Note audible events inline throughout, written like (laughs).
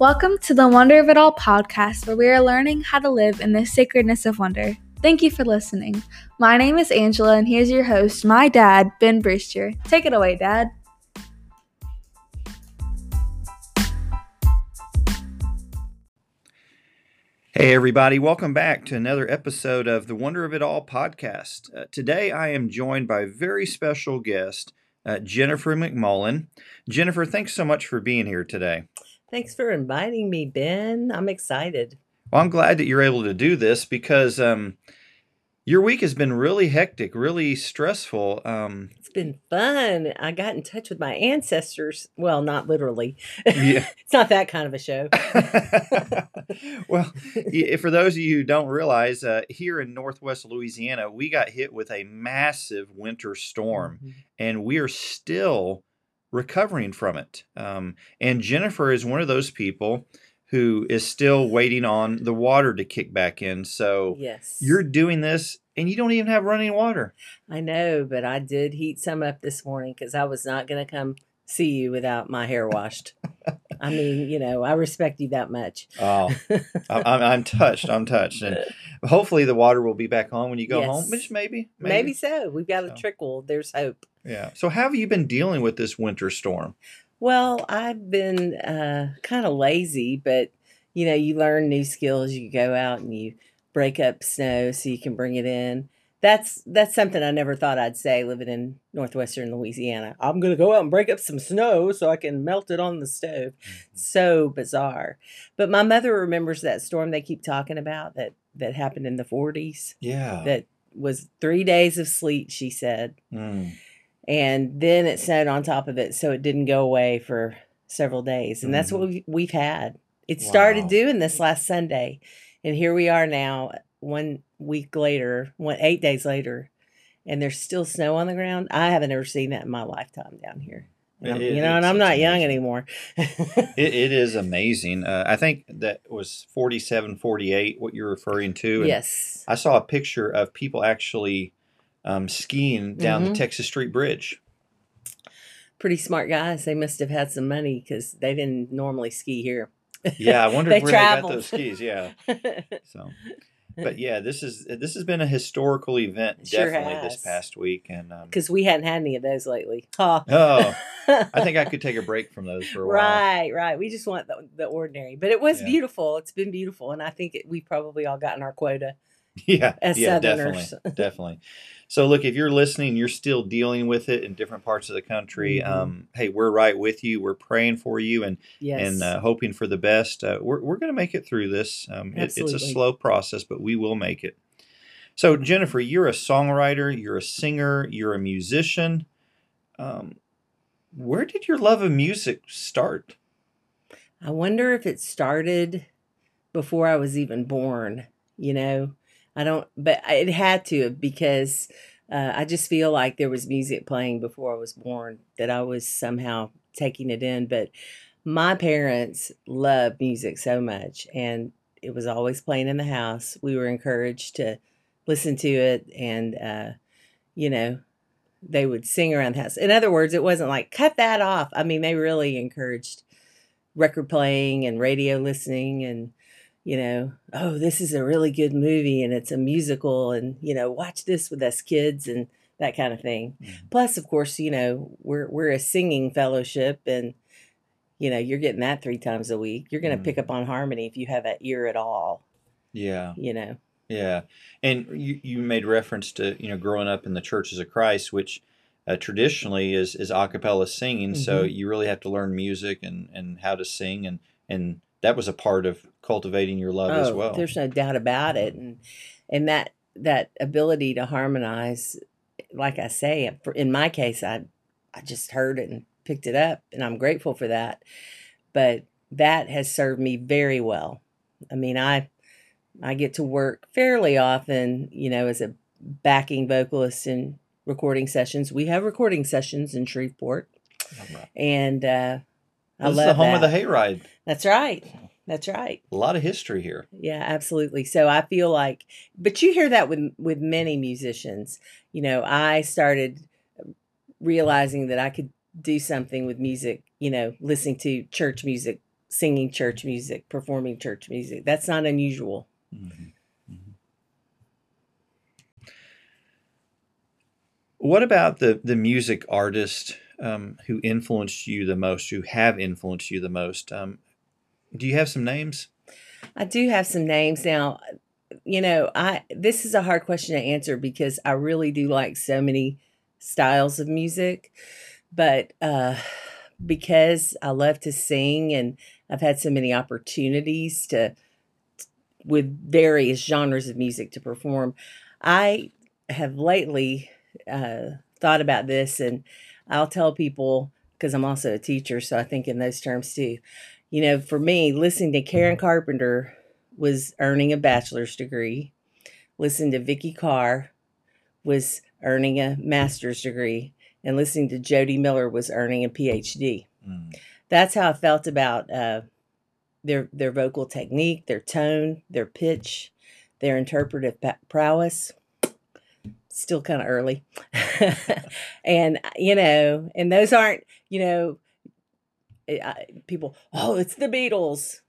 Welcome to the Wonder of It All podcast, where we are learning how to live in the sacredness of wonder. Thank you for listening. My name is Angela, and here's your host, my dad, Ben Brewster. Take it away, Dad. Hey, everybody, welcome back to another episode of the Wonder of It All podcast. Uh, today, I am joined by a very special guest, uh, Jennifer McMullen. Jennifer, thanks so much for being here today. Thanks for inviting me, Ben. I'm excited. Well, I'm glad that you're able to do this because um, your week has been really hectic, really stressful. Um, It's been fun. I got in touch with my ancestors. Well, not literally. Yeah. (laughs) it's not that kind of a show. (laughs) well, for those of you who don't realize, uh, here in Northwest Louisiana, we got hit with a massive winter storm. Mhm. and we are still recovering from it. Um, and Jennifer is one of those people who is still waiting on the water to kick back in. So Yes. you're doing this and you don't even have running water. I know, but I did heat some up this morning because I was not going to come see you without my hair washed. I mean, you know, I respect you that much. Oh, (laughs) I'm, I'm, touched. I'm touched. And hopefully the water will be back on when you go home. Yes. Just maybe, Maybe. so. We've got So. a trickle. There's hope. Yeah. So how have you been dealing with this winter storm? Well, I've been uh, kind of lazy, but you know, you learn new skills. You go out and you break up snow so you can bring it in. That's that's something I never thought I'd say living in northwestern Louisiana. I'm gonna go out and break up some snow so I can melt it on the stove. So bizarre. But my mother remembers that storm they keep talking about that that happened in the 40s. Yeah. That was three days of sleet. She said Mm. and then it snowed on top of it so it didn't go away for several days and that's what Mhm. we've, we've had it started Wow. doing this last sunday and here we are now one week later one eight days later and there's still snow on the ground i haven't ever seen that in my lifetime down here It- you know and i'm not young anymore It, (laughs) it is amazing. Uh, I think that was 47, 48, what you're referring to. And yes I saw a picture of people actually um, skiing down the Mhm. Texas Street Bridge. pretty smart guys they must have had some money because they didn't normally ski here Yeah, I wonder (laughs) where they got those skis. Yeah, (laughs) so, but (laughs) yeah, this is this has been a historical event Sure definitely this past week, and um, because we hadn't had any of those lately Ha. oh, I think I (laughs) could take a break from those for a while. Right, right. We just want the, the ordinary, but it was Yeah. beautiful. It's been beautiful, and I think it, we've probably all gotten our quota. (laughs) Yeah, As yeah, definitely, Southerners. definitely. So, look, if you're listening, you're still dealing with it in different parts of the country. Mhm. Um, hey, we're right with you. We're praying for you and Yes, and uh, hoping for the best. Uh, we're we're going to make it through this. Um, it, it's a slow process, but we will make it. So, Jennifer, you're a songwriter, you're a singer, you're a musician. Um, where did your love of music start? I wonder if it started before I was even born. You know, I don't, but it had to because uh, I just feel like there was music playing before I was born that I was somehow taking it in. But my parents loved music so much, and it was always playing in the house. We were encouraged to listen to it, and uh, you know, they would sing around the house. In other words, it wasn't like cut that off. I mean, they really encouraged record playing and radio listening and you know oh this is a really good movie and it's a musical and you know watch this with us kids and that kind of thing Mhm. plus of course you know we're we're a singing fellowship and you know you're getting that three times a week you're going to pick up on harmony if you have that ear at all Yeah, you know yeah. And you, you made reference to you know growing up in the churches of Christ, which uh, traditionally is is a cappella singing. So Mhm. you really have to learn music and and how to sing, and and that was a part of cultivating your love as well. Oh, there's no doubt about it. And and that that ability to harmonize like i say for- in my case i i just heard it and picked it up and i'm grateful for that. But that has served me very well. I mean i i get to work fairly often you know as a backing vocalist in recording sessions. We have recording sessions in shreveport. Right. and uh i This is love the home of the hayride. that's right that's right A lot of history here. yeah, absolutely. So I feel like, but you hear that with with many musicians. You know, I started realizing that I could do something with music. You know, listening to church music singing church music, performing church music. That's not unusual. Mhm, mhm. What about the the music artist um, who influenced you the most, who have influenced you the most? Um, do you have some names? I do have some names now. You know, I this is a hard question to answer because I really do like so many styles of music, but uh because I love to sing and I've had so many opportunities to with various genres of music to perform, I have lately uh thought about this and I'll tell people because I'm also a teacher, so I think in those terms too. You know, for me, listening to Karen Carpenter was earning a bachelor's degree. Listening to Vikki Carr was earning a master's degree. And listening to Jody Miller was earning a PhD. Mm, That's how I felt about uh, their their vocal technique, their tone, their pitch, their interpretive prowess. Still kind of early, (laughs) and uh, you know, and those aren't you know, eh, I- people. Oh, it's the Beatles.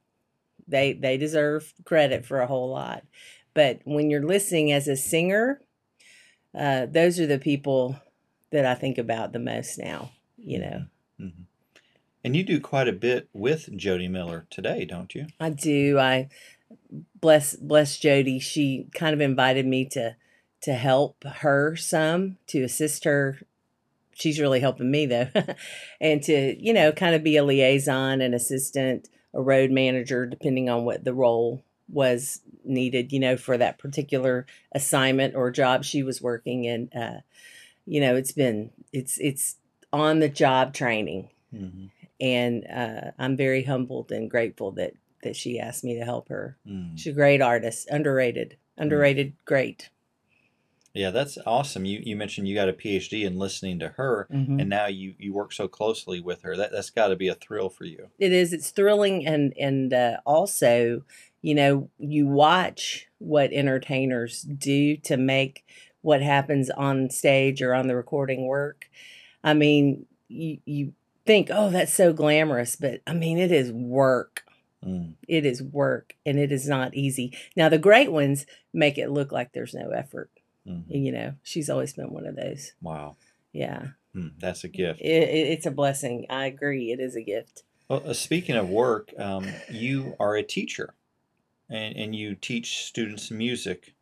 They they deserve credit for a whole lot, but when you're listening as a singer, uh, those are the people that I think about the most now. You know. mhm. And you do quite a bit with Jody Miller today, don't you? I do. I bless bless Jody. She kind of invited me to to help her some to assist her. She's really helping me though, (laughs) and to you know kind of be a liaison, an assistant, a road manager, depending on what the role was needed. You know for that particular assignment or job she was working in. Uh, you know it's been it's it's on the job training hmm and uh, I'm very humbled and grateful that that she asked me to help her. Mm. She's a great artist, underrated, underrated, great. Yeah, that's awesome. You you mentioned you got a PhD in listening to her, Mhm. and now you you work so closely with her. That that's got to be a thrill for you. It is. It's thrilling, and and uh, also, you know, you watch what entertainers do to make what happens on stage or on the recording work. I mean, you you think, oh, that's so glamorous, but I mean, it is work. Mm. It is work, and it is not easy. Now, the great ones make it look like there's no effort. Mhm. you know she's always been one of those Wow, yeah Mm, that's a gift. it, it, it's a blessing i agree it is a gift Well, uh, speaking of work, um, you are a teacher, and and you teach students music.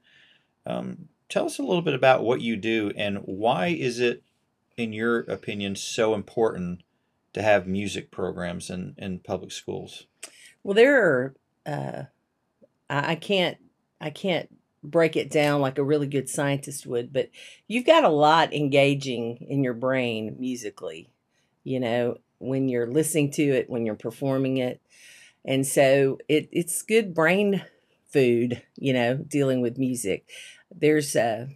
Um, tell us a little bit about what you do, and why is it, in your opinion, so important to have music programs in in public schools? well there are uh I, I can't i can't break it down like a really good scientist would but you've got a lot engaging in your brain musically you know when you're listening to it when you're performing it. And so it, it's good brain food you know dealing with music. There's uh,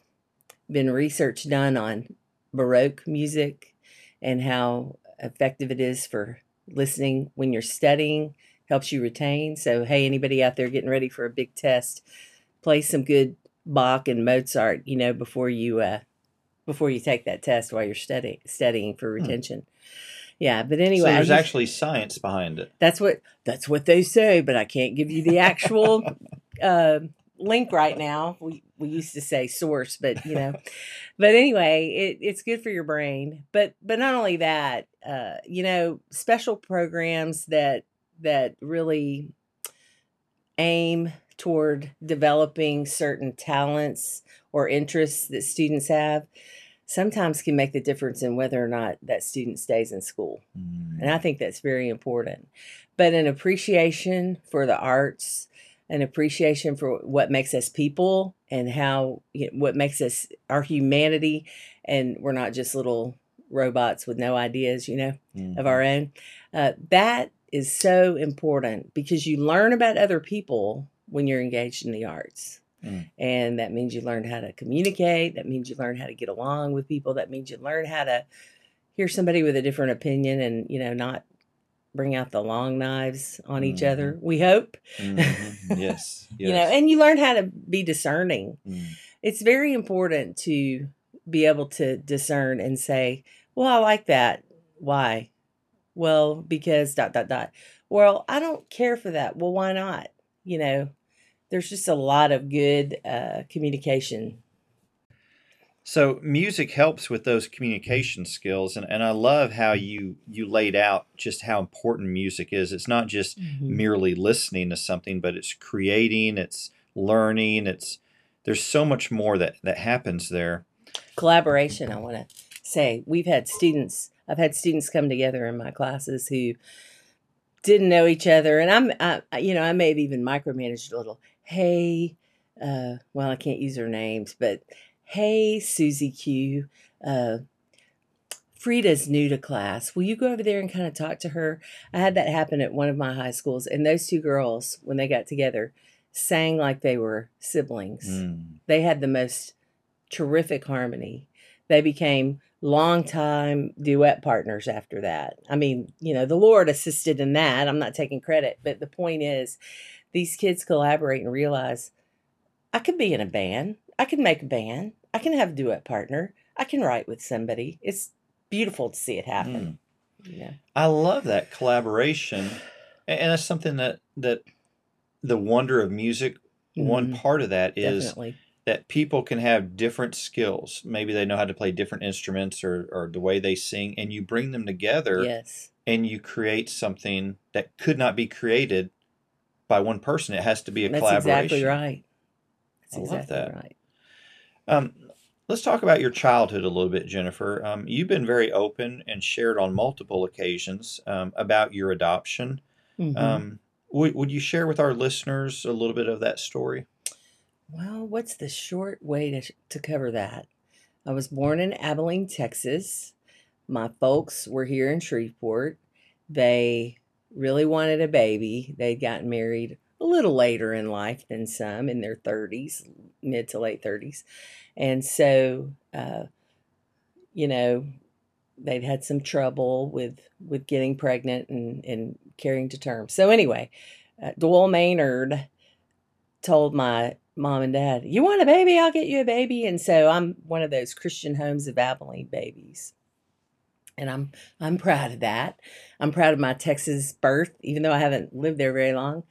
been research done on baroque music and how effective it is for listening when you're studying helps you retain. So hey anybody out there getting ready for a big test play some good bach and mozart you know before you uh before you take that test while you're studying studying for retention yeah but anyway Hmm. so there's just- actually science behind it. that's what that's what they say, but I can't give you the actual (laughs) uh, link right now. We we used to say source, but you know, but anyway, it, it's good for your brain. But but not only that, uh, you know, special programs that that really aim toward developing certain talents or interests that students have sometimes can make the difference in whether or not that student stays in school. Mm. And I think that's very important. But an appreciation for the arts, an appreciation for what makes us people and how you know, what makes us our humanity. And we're not just little robots with no ideas, you know, Mhm. of our own. Uh, that is so important because you learn about other people when you're engaged in the arts. Mm. And that means you learn how to communicate. That means you learn how to get along with people. That means you learn how to hear somebody with a different opinion and, you know, not bring out the long knives on each other. We hope, Mhm. Yes. (laughs) you know, and you learn how to be discerning. Mm. It's very important to be able to discern and say, well, I like that. Why? Well, because dot, dot, dot. well, I don't care for that. Well, why not? You know, there's just a lot of good uh, communication. So music helps with those communication skills, and, and I love how you you laid out just how important music is. It's not just Mm-hmm. merely listening to something, but it's creating, it's learning, it's there's so much more that that happens there. Collaboration, I want to say. We've had students, I've had students come together in my classes who didn't know each other. And I'm, I, you know, I may have even micromanaged a little. Hey, uh, well, I can't use her names, but hey, Susie Q, uh, Frida's new to class. Will you go over there and kind of talk to her? I had that happen at one of my high schools, and those two girls, when they got together, sang like they were siblings. Mm. They had the most terrific harmony. They became longtime duet partners after that. I mean, you know, the Lord assisted in that. I'm not taking credit, but the point is, these kids collaborate and realize I could be in a band. I can make a band. I can have a duet partner. I can write with somebody. It's beautiful to see it happen. You know? I love that collaboration, and that's something that that the wonder of music. One Mhm. part of that is Definitely. That people can have different skills. Maybe they know how to play different instruments or, or the way they sing, and you bring them together Yes. and you create something that could not be created by one person. It has to be a That's collaboration. exactly right. That's I love exactly that. right. Um, let's talk about your childhood a little bit, Jennifer. Um, you've been very open and shared on multiple occasions um, about your adoption. Mhm. Um, would, would you share with our listeners a little bit of that story? Well, what's the short way to, to cover that? I was born in Abilene, Texas. My folks were here in Shreveport. They really wanted a baby. They'd gotten married a little later in life than some in their 30s, mid to late 30s. And so, uh, you know, they'd had some trouble with with getting pregnant and, and carrying to term. So anyway, uh, Maynard told my mom and dad, "You want a baby? I'll get you a baby." And so I'm one of those Christian Homes of Abilene babies, and I'm I'm proud of that. I'm proud of my Texas birth, even though I haven't lived there very long.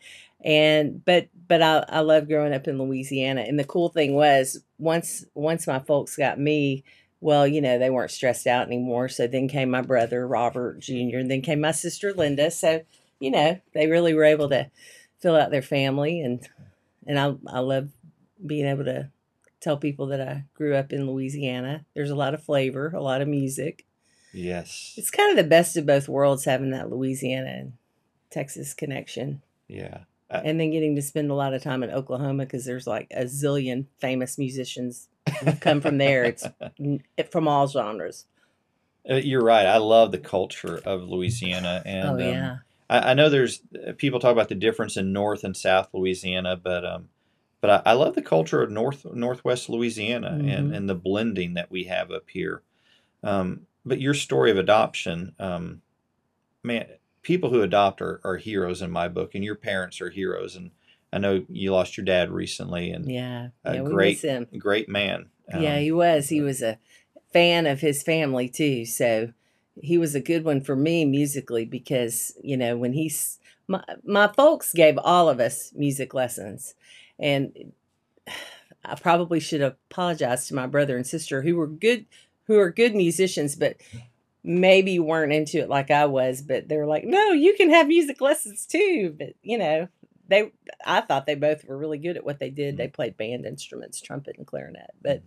And but but I I love growing up in Louisiana. And the cool thing was once once my folks got me. Well, you know, they weren't stressed out anymore. So then came my brother, Robert Jr., and then came my sister, Linda. So, you know, they really were able to fill out their family and and I I love being able to tell people that I grew up in Louisiana. There's a lot of flavor, a lot of music. Yes. It's kind of the best of both worlds having that Louisiana and Texas connection. Yeah. And then getting to spend a lot of time in Oklahoma because there's like a zillion famous musicians come from there. It's from all genres. Uh, You're right. I love the culture of Louisiana, and oh um, yeah, I, I know there's uh, people talk about the difference in North and South Louisiana, but um, but I, I love the culture of North Northwest Louisiana and Mhm. and the blending that we have up here. Um, but your story of adoption, um, man, people who adopt are, are heroes in my book, and your parents are heroes. And I know you lost your dad recently, and yeah, a yeah. Great- great man. yeah, Um, he was. He was a fan of his family too. So he was a good one for me musically because you know when he's my my folks gave all of us music lessons, and (sighs) I probably should apologize to my brother and sister who were good who are good musicians, but maybe weren't into it like I was. But they're like, no, you can have music lessons too. But you know. They, I thought they both were really good at what they did. They mm-hmm. played band instruments, trumpet and clarinet. But mm-hmm.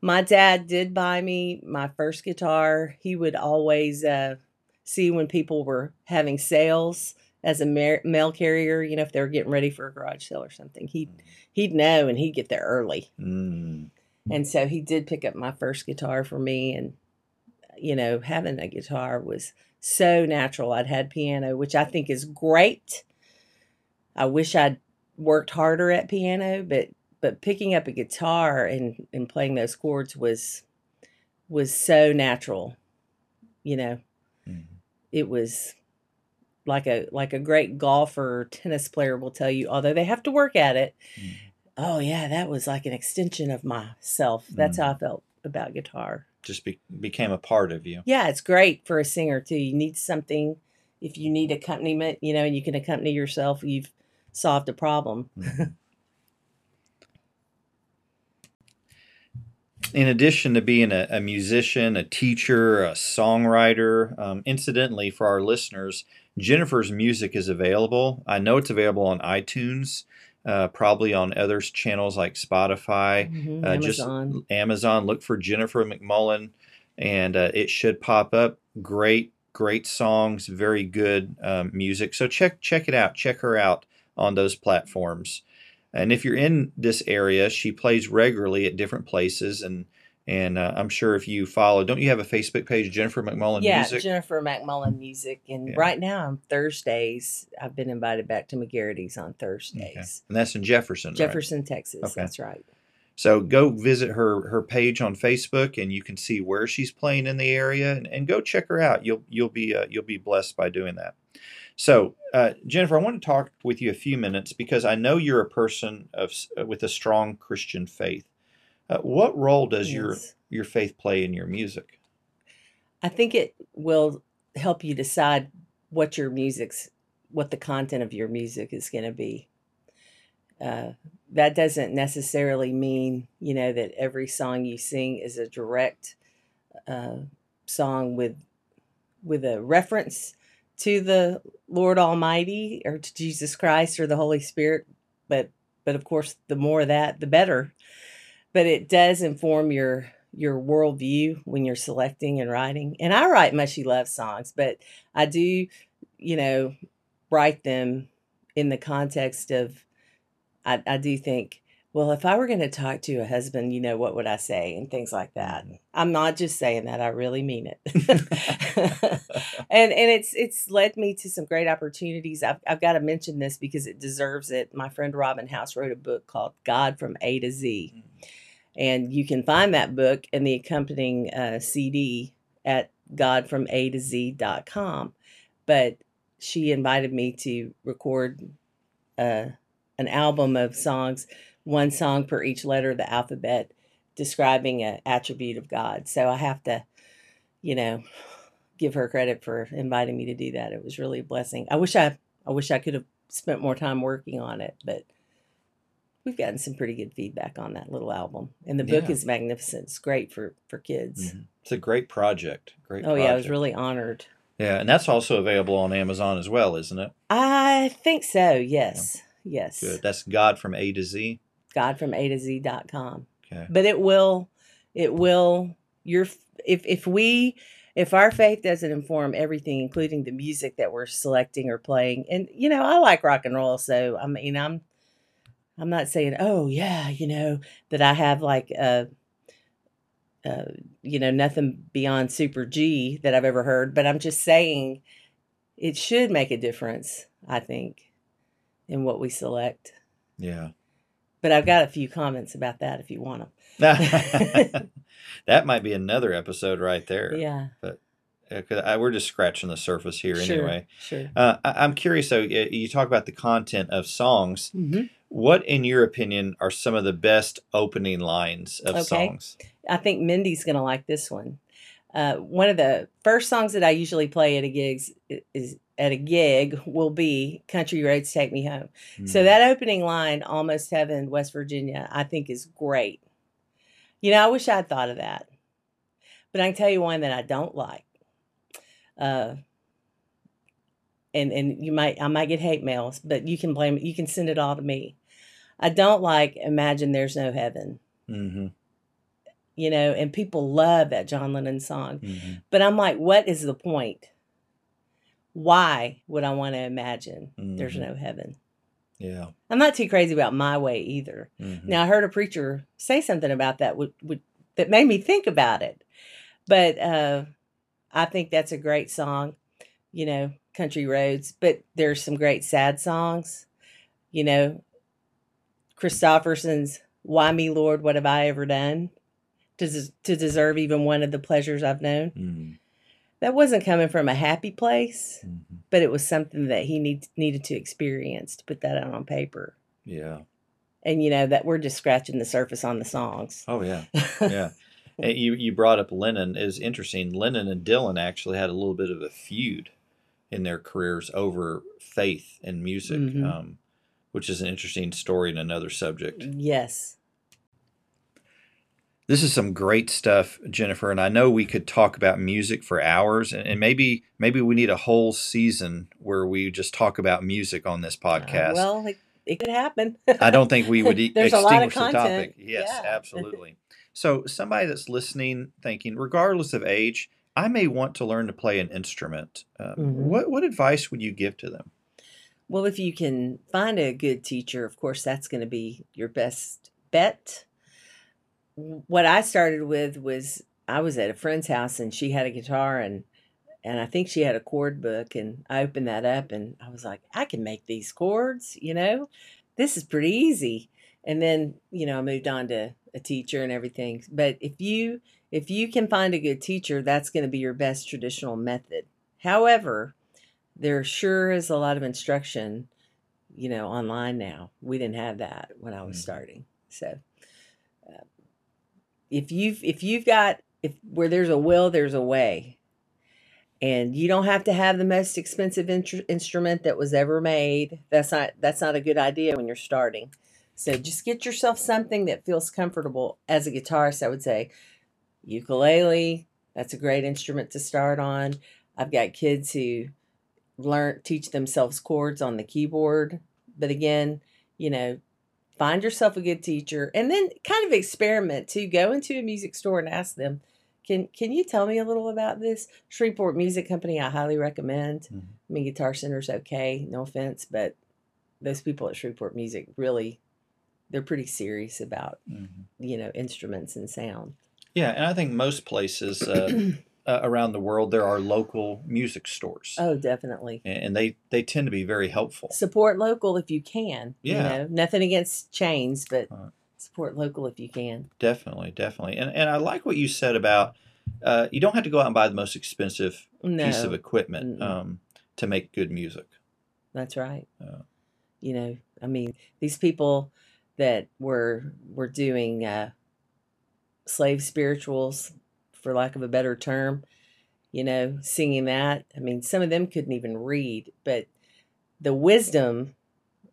My dad did buy me my first guitar. He would always uh, see when people were having sales as a ma- mail carrier. You know, if they were getting ready for a garage sale or something, he'd he'd know and he'd get there early. mm, And so he did pick up my first guitar for me. And you know, having a guitar was so natural. I'd had piano, which I think is great. I wish I'd worked harder at piano, but but picking up a guitar and and playing those chords was was so natural. You know, mm. it was like a like a great golfer or tennis player will tell you, although they have to work at it. Mm. Oh yeah, that was like an extension of myself. That's how I felt about guitar. just be, became a part of you. Yeah, it's great for a singer too. You need something, if you need accompaniment, you know, and you can accompany yourself, you've solved a problem. (laughs) In addition to being a, a musician, a teacher, a songwriter, um, incidentally, for our listeners, Jennifer's music is available. I know it's available on iTunes, uh, probably on others channels like Spotify, Mhm, uh, just Amazon. Amazon. Look for Jennifer McMullen, and uh, it should pop up. Great, great songs, very good um, music. So check check it out. Check her out on those platforms. And if you're in this area, she plays regularly at different places, and and uh, I'm sure if you follow, don't you have a Facebook page, Jennifer McMullen yeah, Music? Jennifer McMullen Music. And Yeah. right now on Thursdays, I've been invited back to McGarrity's on Thursdays. and that's in Jefferson. right? Jefferson, Texas. Okay. That's right. So go visit her her page on Facebook, and you can see where she's playing in the area, and, and go check her out. You'll you'll be uh, you'll be blessed by doing that. So uh, Jennifer, I want to talk with you a few minutes because I know you're a person of uh, with a strong Christian faith. Uh, what role does your your faith play in your music? I think it will help you decide what your music's, what the content of your music is going to be. Uh, that doesn't necessarily mean, you know, that every song you sing is a direct uh, song with with a reference to the Lord Almighty or to Jesus Christ or the Holy Spirit. But but of course, the more of that, the better. But it does inform your your worldview when you're selecting and writing. And I write mushy love songs, but I do, you know, write them in the context of I, I do think, well, if I were going to talk to a husband, you know, what would I say? And things like that. I'm not just saying that, I really mean it. (laughs) (laughs) and and it's it's led me to some great opportunities. I've I've got to mention this because it deserves it. My friend Robin House wrote a book called God from A to Z. And you can find that book and the accompanying uh, CD at godfromatoz.com. But she invited me to record uh, an album of songs, one song per each letter of the alphabet, describing an attribute of God. So I have to, you know, give her credit for inviting me to do that. It was really a blessing. I wish I, I wish I could have spent more time working on it, but we've gotten some pretty good feedback on that little album. And the book Yeah. is magnificent. It's great for for kids. Mhm. It's a great project. Great. Oh yeah, I was really honored. Yeah, and that's also available on Amazon as well, isn't it? I think so. Yes. Yes. Good. That's God from A to Z. God from A to Z.com. Okay. But it will, it will, your, if, if we, if our faith doesn't inform everything, including the music that we're selecting or playing, and, you know, I like rock and roll. So, I mean, I'm, I'm not saying, oh yeah, you know, that I have like a, uh, you know, nothing beyond super G that I've ever heard, but I'm just saying it should make a difference, I think, in what we select. Yeah. But I've got a few comments about that if you want them. (laughs) that might be another episode right there. Yeah, Uh, 'cause I, we're just scratching the surface here sure, anyway. sure. Uh, I, I'm curious though. You talk about the content of songs. hmm What, in your opinion, are some of the best opening lines of Okay. songs? I think Mindy's gonna like this one. Uh, one of the first songs that I usually play at a gigs i- is at a gig will be "Country Roads Take Me Home." So Mm. that opening line, "Almost Heaven, West Virginia," I think is great. You know, I wish I'd thought of that. But I can tell you one that I don't like. Uh, and and you might I might get hate mails, but you can blame. You can send it all to me. I don't like "Imagine There's No Heaven." Mhm, You know, and people love that John Lennon song. mhm, But I'm like, what is the point? Why would I want to imagine there's Mhm. no heaven? Yeah. I'm not too crazy about my way either. mhm. Now I heard a preacher say something about that would, would that made me think about it. But uh I think that's a great song, you know, Country Roads, but there's some great sad songs. You know, Kristofferson's Why Me Lord, What Have I Ever Done? To, to deserve even one of the pleasures I've known. Mhm, That wasn't coming from a happy place, mhm. but it was something that he need, needed to experience to put that out on paper. Yeah. And you know that we're just scratching the surface on the songs. Oh yeah. (laughs) Yeah. And you you brought up Lennon is interesting. Lennon and Dylan actually had a little bit of a feud in their careers over faith and music, Mhm. um, which is an interesting story and another subject. Yes. This is some great stuff, Jennifer, and I know we could talk about music for hours, and, and maybe maybe we need a whole season where we just talk about music on this Uh, podcast. well, it, it could happen. I don't think we would (laughs) e- There's a lot of extinguish the topic. Yes, Yeah. absolutely. So, somebody that's listening, thinking, regardless of age, I may want to learn to play an instrument. Um, Mhm. What what advice would you give to them? Well, if you can find a good teacher, of course, that's going to be your best bet. What I started with was I was at a friend's house and she had a guitar and and I think she had a chord book and I opened that up and I was like, I can make these chords, you know? This is pretty easy. And then, you know, I moved on to a teacher and everything. But if you if you can find a good teacher, that's going to be your best traditional method. However, there sure is a lot of instruction, you know, online now. We didn't have that when I was Mhm. starting. So, if you've if you've got if where there's a will, there's a way, and you don't have to have the most expensive instrument that was ever made. That's not that's not a good idea when you're starting. So just get yourself something that feels comfortable. As a guitarist, I would say ukulele. That's a great instrument to start on. I've got kids who learn teach themselves chords on the keyboard but again you know find yourself a good teacher and then kind of experiment to go into a music store and ask them can can you tell me a little about this shreveport music company? I highly recommend. Mhm. i mean guitar center's okay no offense but those people at shreveport music really they're pretty serious about you know instruments and sound. Yeah, and I think most places uh, (clears throat) uh, around the world there are local music stores, oh definitely and they they tend to be very helpful. support local if you can. Yeah. You know, nothing against chains, but Right. support local if you can. Definitely, definitely, and and I like what you said about uh, you don't have to go out and buy the most expensive No, piece of equipment um, to make good music. that's right. You know, I mean, these people that were were doing uh, slave spirituals, for lack of a better term, you know, singing that. I mean, some of them couldn't even read, but the wisdom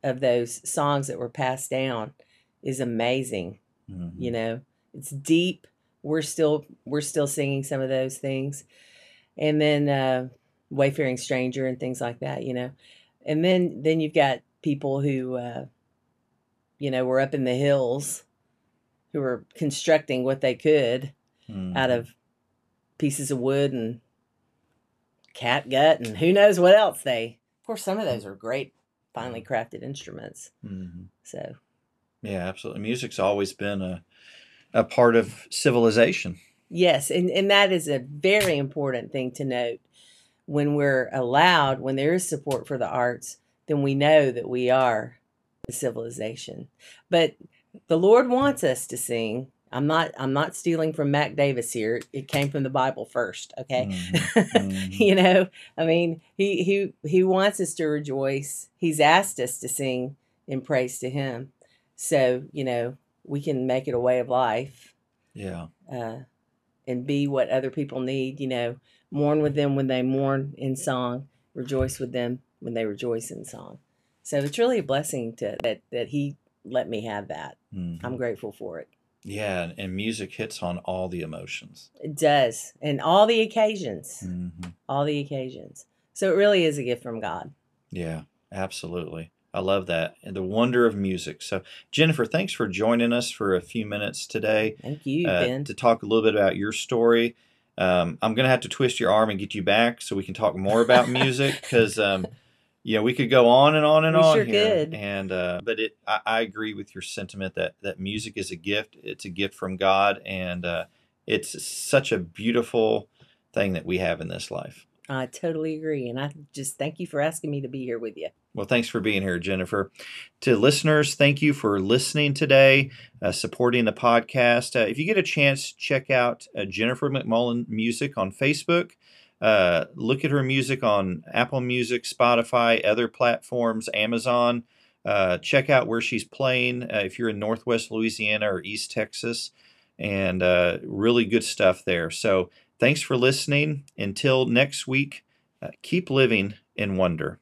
of those songs that were passed down is amazing. Mhm. you know it's deep we're still we're still singing some of those things and then uh wayfaring stranger and things like that you know and then then you've got people who uh you know were up in the hills who were constructing what they could Mhm. out of pieces of wood and cat gut and who knows what else they of course some of those are great finely crafted instruments Mhm. so Yeah, absolutely. Music's always been a a part of civilization. Yes, and, and that is a very important thing to note. When we're allowed, when there is support for the arts, then we know that we are a civilization. But the Lord wants us to sing. I'm not I'm not stealing from Mac Davis here. It came from the Bible first, okay? Mhm. (laughs) Mhm. you know, I mean, he he he wants us to rejoice. He's asked us to sing in praise to him. So, you know, we can make it a way of life Yeah. uh, and be what other people need. You know, mourn with them when they mourn in song, rejoice with them when they rejoice in song. So it's really a blessing to that that he let me have that. Mhm. I'm grateful for it. Yeah, and- music hits on all the emotions. It does, and all the occasions, Mhm. all the occasions. So it really is a gift from God. Yeah, absolutely. I love that. And the wonder of music. So, Jennifer, thanks for joining us for a few minutes today Thank you, uh, Ben. to talk a little bit about your story. Um, I'm going to have to twist your arm and get you back so we can talk more about music because, um, (laughs) know, we could go on and on and We on sure here. could. And, uh, but it, I, I agree with your sentiment that, that music is a gift. It's a gift from God. And uh, it's such a beautiful thing that we have in this life. I totally agree, and I just thank you for asking me to be here with you. Well, thanks for being here, Jennifer. To listeners, thank you for listening today, uh, supporting the podcast. Uh, if you get a chance, check out uh, Jennifer McMullen Music on Facebook. Uh, look at her music on Apple Music, Spotify, other platforms, Amazon. Uh, check out where she's playing uh, if you're in Northwest Louisiana or East Texas, and uh, really good stuff there. So, thanks for listening. Until next week, Uh, keep living in wonder.